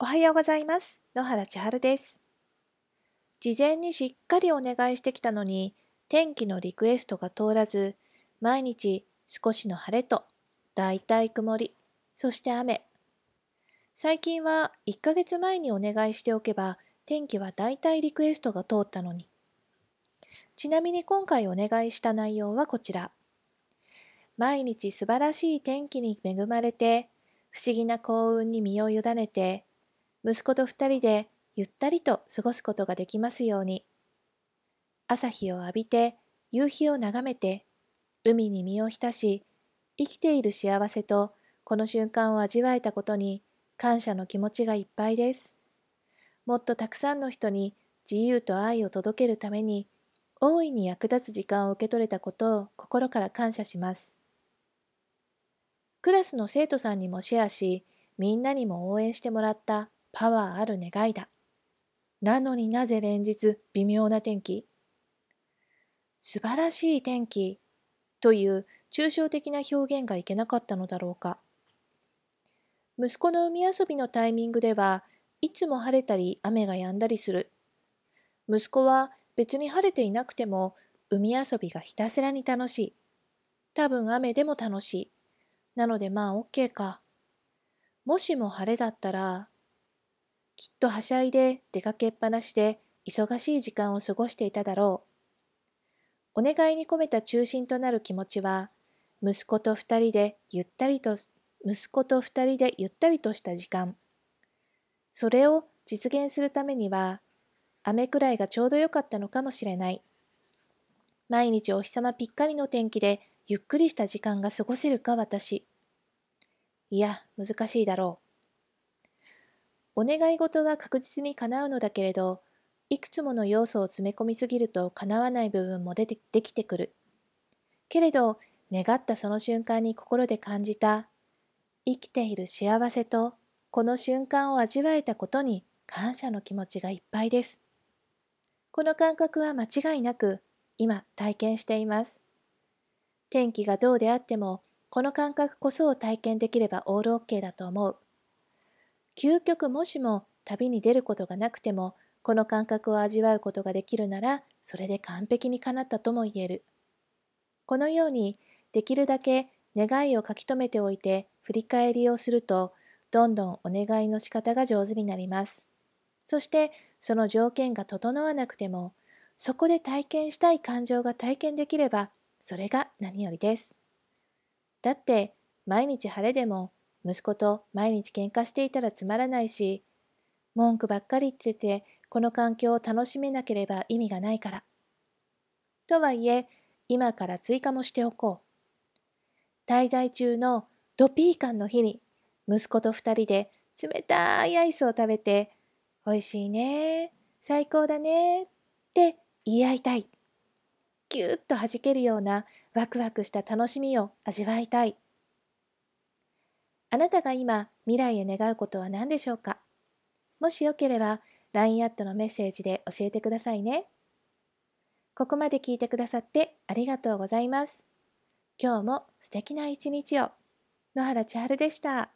おはようございます。野原千春です。事前にしっかりお願いしてきたのに、天気のリクエストが通らず、毎日少しの晴れと、だいたい曇り、そして雨。最近は1ヶ月前にお願いしておけば、天気はだいたいリクエストが通ったのに。ちなみに今回お願いした内容はこちら。毎日素晴らしい天気に恵まれて、不思議な幸運に身を委ねて、息子と二人でゆったりと過ごすことができますように。朝日を浴びて、夕日を眺めて、海に身を浸し、生きている幸せとこの瞬間を味わえたことに感謝の気持ちがいっぱいです。もっとたくさんの人に自由と愛を届けるために、大いに役立つ時間を受け取れたことを心から感謝します。クラスの生徒さんにもシェアし、みんなにも応援してもらったパワーある願いだ。なのになぜ連日微妙な天気素晴らしい天気という抽象的な表現がいけなかったのだろうか。息子の海遊びのタイミングではいつも晴れたり雨が止んだりする。息子は別に晴れていなくても海遊びがひたすらに楽しい。多分雨でも楽しい。なのでまあ OK か。もしも晴れだったら、きっとはしゃいで出かけっぱなしで忙しい時間を過ごしていただろう。お願いに込めた中心となる気持ちは、息子と二人でゆったりと、息子と二人でゆったりとした時間。それを実現するためには、雨くらいがちょうど良かったのかもしれない。毎日お日様ぴっかりの天気でゆっくりした時間が過ごせるか私。いや、難しいだろう。お願い事は確実に叶うのだけれど、いくつもの要素を詰め込みすぎると叶わない部分も出てできてくる。けれど、願ったその瞬間に心で感じた、生きている幸せと、この瞬間を味わえたことに感謝の気持ちがいっぱいです。この感覚は間違いなく、今体験しています。天気がどうであっても、この感覚こそを体験できればオールオッケーだと思う。究極もしも旅に出ることがなくても、この感覚を味わうことができるなら、それで完璧にかなったとも言える。このように、できるだけ願いを書き留めておいて振り返りをすると、どんどんお願いの仕方が上手になります。そして、その条件が整わなくても、そこで体験したい感情が体験できれば、それが何よりです。だって、毎日晴れでも、息子と毎日喧嘩していたらつまらないし、文句ばっかり言ってて、この環境を楽しめなければ意味がないから。とはいえ、今から追加もしておこう。滞在中のドピーカンの日に、息子と二人で冷たいアイスを食べて、美味しいね、最高だね、って言い合いたい。ぎゅっと弾けるようなワクワクした楽しみを味わいたい。あなたが今未来へ願うことは何でしょうか？もしよければ LINE アットのメッセージで教えてくださいね。ここまで聞いてくださってありがとうございます。今日も素敵な一日を。野原千春でした。